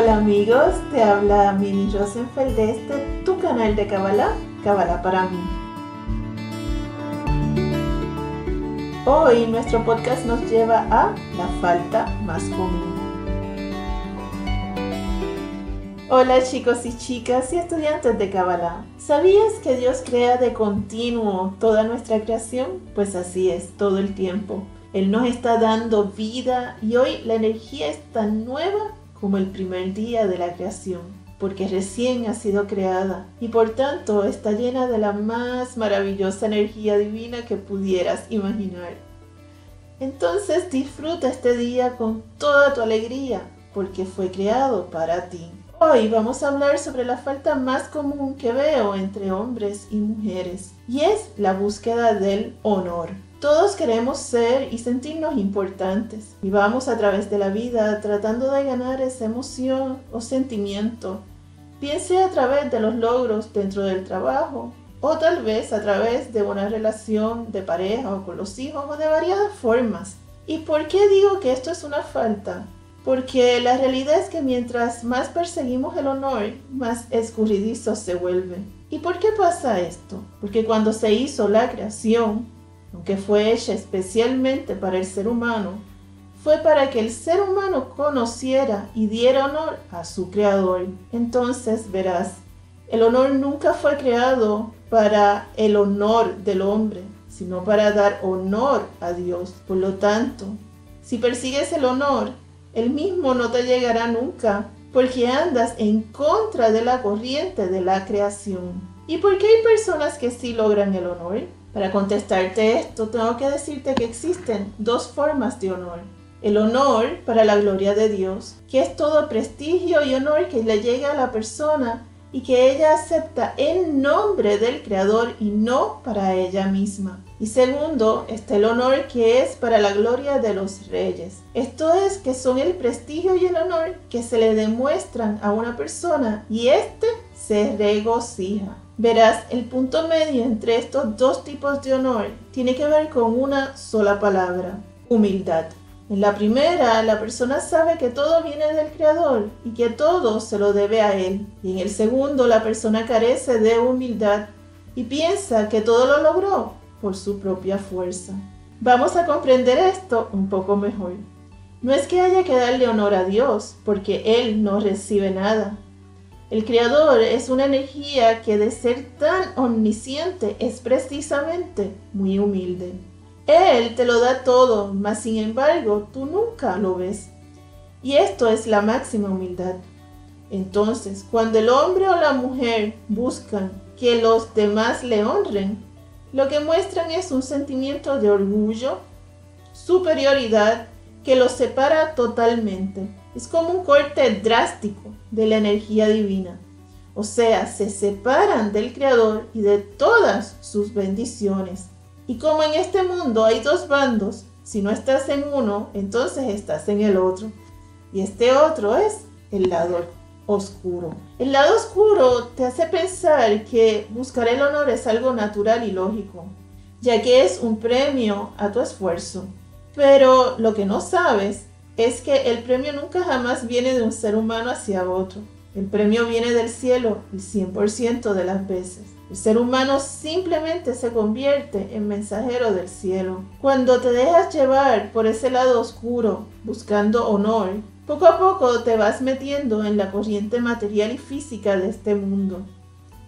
Hola amigos, te habla Mini Rosenfeld de este tu canal de Kabbalah, Kabbalah para mí. Hoy nuestro podcast nos lleva a la falta más común. Hola chicos y chicas y estudiantes de Kabbalah. ¿Sabías que Dios crea de continuo toda nuestra creación? Pues así es, todo el tiempo. Él nos está dando vida y hoy la energía es tan nueva como el primer día de la creación, porque recién ha sido creada y por tanto está llena de la más maravillosa energía divina que pudieras imaginar. Entonces disfruta este día con toda tu alegría, porque fue creado para ti. Hoy vamos a hablar sobre la falta más común que veo entre hombres y mujeres, y es la búsqueda del honor. Todos queremos ser y sentirnos importantes y vamos a través de la vida tratando de ganar esa emoción o sentimiento, bien sea a través de los logros dentro del trabajo o tal vez a través de una relación de pareja o con los hijos o de variadas formas. ¿Y por qué digo que esto es una falta? Porque la realidad es que mientras más perseguimos el honor, más escurridizo se vuelve. ¿Y por qué pasa esto? Porque cuando se hizo la creación, aunque fue hecha especialmente para el ser humano, fue para que el ser humano conociera y diera honor a su creador. Entonces verás, el honor nunca fue creado para el honor del hombre, sino para dar honor a Dios. Por lo tanto, si persigues el honor, el mismo no te llegará nunca, porque andas en contra de la corriente de la creación. ¿Y por qué hay personas que sí logran el honor? Para contestarte esto, tengo que decirte que existen dos formas de honor. El honor para la gloria de Dios, que es todo prestigio y honor que le llega a la persona y que ella acepta en nombre del Creador y no para ella misma. Y segundo, está el honor que es para la gloria de los reyes. Esto es que son el prestigio y el honor que se le demuestran a una persona y éste se regocija. Verás, el punto medio entre estos dos tipos de honor tiene que ver con una sola palabra, humildad. En la primera, la persona sabe que todo viene del Creador y que todo se lo debe a Él. Y en el segundo, la persona carece de humildad y piensa que todo lo logró por su propia fuerza. Vamos a comprender esto un poco mejor. No es que haya que darle honor a Dios, porque Él no recibe nada, el creador es una energía que de ser tan omnisciente es precisamente muy humilde. Él te lo da todo, mas sin embargo tú nunca lo ves. Y esto es la máxima humildad. Entonces, cuando el hombre o la mujer buscan que los demás le honren, lo que muestran es un sentimiento de orgullo, superioridad, que los separa totalmente. Es como un corte drástico de la energía divina. O sea, se separan del Creador y de todas sus bendiciones. Y como en este mundo hay dos bandos, si no estás en uno, entonces estás en el otro. Y este otro es el lado oscuro. El lado oscuro te hace pensar que buscar el honor es algo natural y lógico, ya que es un premio a tu esfuerzo. Pero lo que no sabes es que el premio nunca jamás viene de un ser humano hacia otro. El premio viene del cielo el 100% de las veces. El ser humano simplemente se convierte en mensajero del cielo. Cuando te dejas llevar por ese lado oscuro, buscando honor, poco a poco te vas metiendo en la corriente material y física de este mundo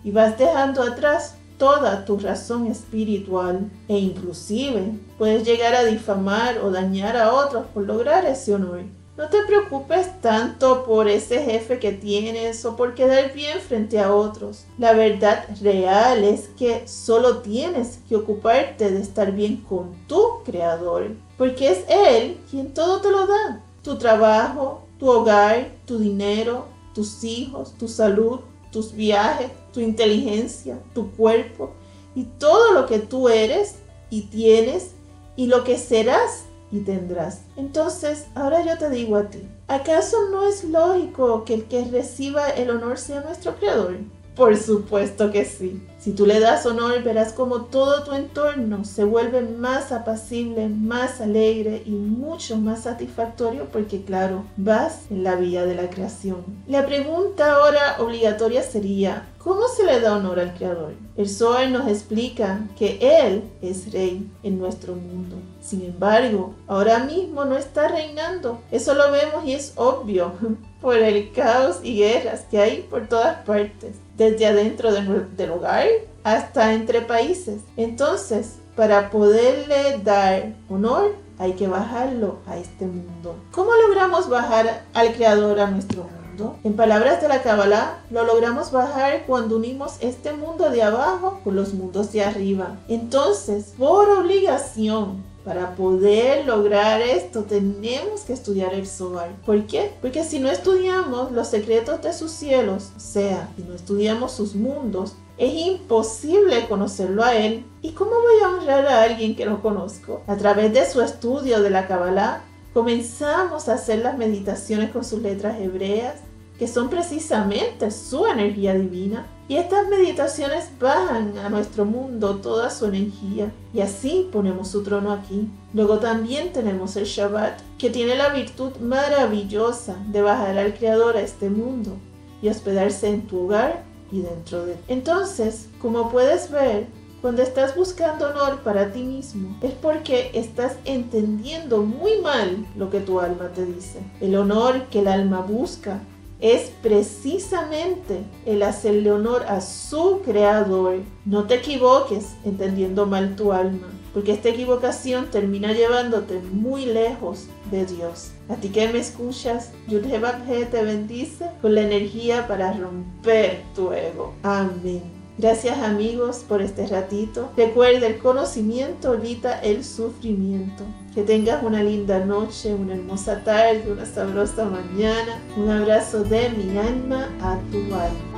y vas dejando atrás toda tu razón espiritual e inclusive puedes llegar a difamar o dañar a otros por lograr ese honor. No te preocupes tanto por ese jefe que tienes o por quedar bien frente a otros. La verdad real es que solo tienes que ocuparte de estar bien con tu creador, porque es Él quien todo te lo da. Tu trabajo, tu hogar, tu dinero, tus hijos, tu salud, tus viajes, tu inteligencia, tu cuerpo y todo lo que tú eres y tienes y lo que serás y tendrás. Entonces, ahora yo te digo a ti, ¿acaso no es lógico que el que reciba el honor sea nuestro creador? Por supuesto que sí. Si tú le das honor, verás como todo tu entorno se vuelve más apacible, más alegre y mucho más satisfactorio porque, claro, vas en la vía de la creación. La pregunta ahora obligatoria sería, ¿cómo se le da honor al Creador? El Zohar nos explica que Él es rey en nuestro mundo. Sin embargo, ahora mismo no está reinando. Eso lo vemos y es obvio por el caos y guerras que hay por todas partes desde adentro del hogar hasta entre países. Entonces, para poderle dar honor, hay que bajarlo a este mundo. ¿Cómo logramos bajar al Creador a nuestro mundo? En palabras de la Kabbalah, lo logramos bajar cuando unimos este mundo de abajo con los mundos de arriba. Entonces, por obligación, para poder lograr esto tenemos que estudiar el Zohar. ¿Por qué? Porque si no estudiamos los secretos de sus cielos, o sea, si no estudiamos sus mundos, es imposible conocerlo a él. ¿Y cómo voy a honrar a alguien que no conozco? A través de su estudio de la Kabbalah, comenzamos a hacer las meditaciones con sus letras hebreas, que son precisamente su energía divina. Y estas meditaciones bajan a nuestro mundo toda su energía y así ponemos su trono aquí. Luego también tenemos el Shabbat, que tiene la virtud maravillosa de bajar al Creador a este mundo y hospedarse en tu hogar y dentro de Entonces, como puedes ver, cuando estás buscando honor para ti mismo, es porque estás entendiendo muy mal lo que tu alma te dice. El honor que el alma busca es precisamente el hacerle honor a su creador. No te equivoques entendiendo mal tu alma, porque esta equivocación termina llevándote muy lejos de Dios. A ti que me escuchas, Yudhebabhe te bendice con la energía para romper tu ego. Amén. Gracias amigos por este ratito. Recuerda, el conocimiento evita el sufrimiento. Que tengas una linda noche, una hermosa tarde, una sabrosa mañana. Un abrazo de mi alma a tu alma.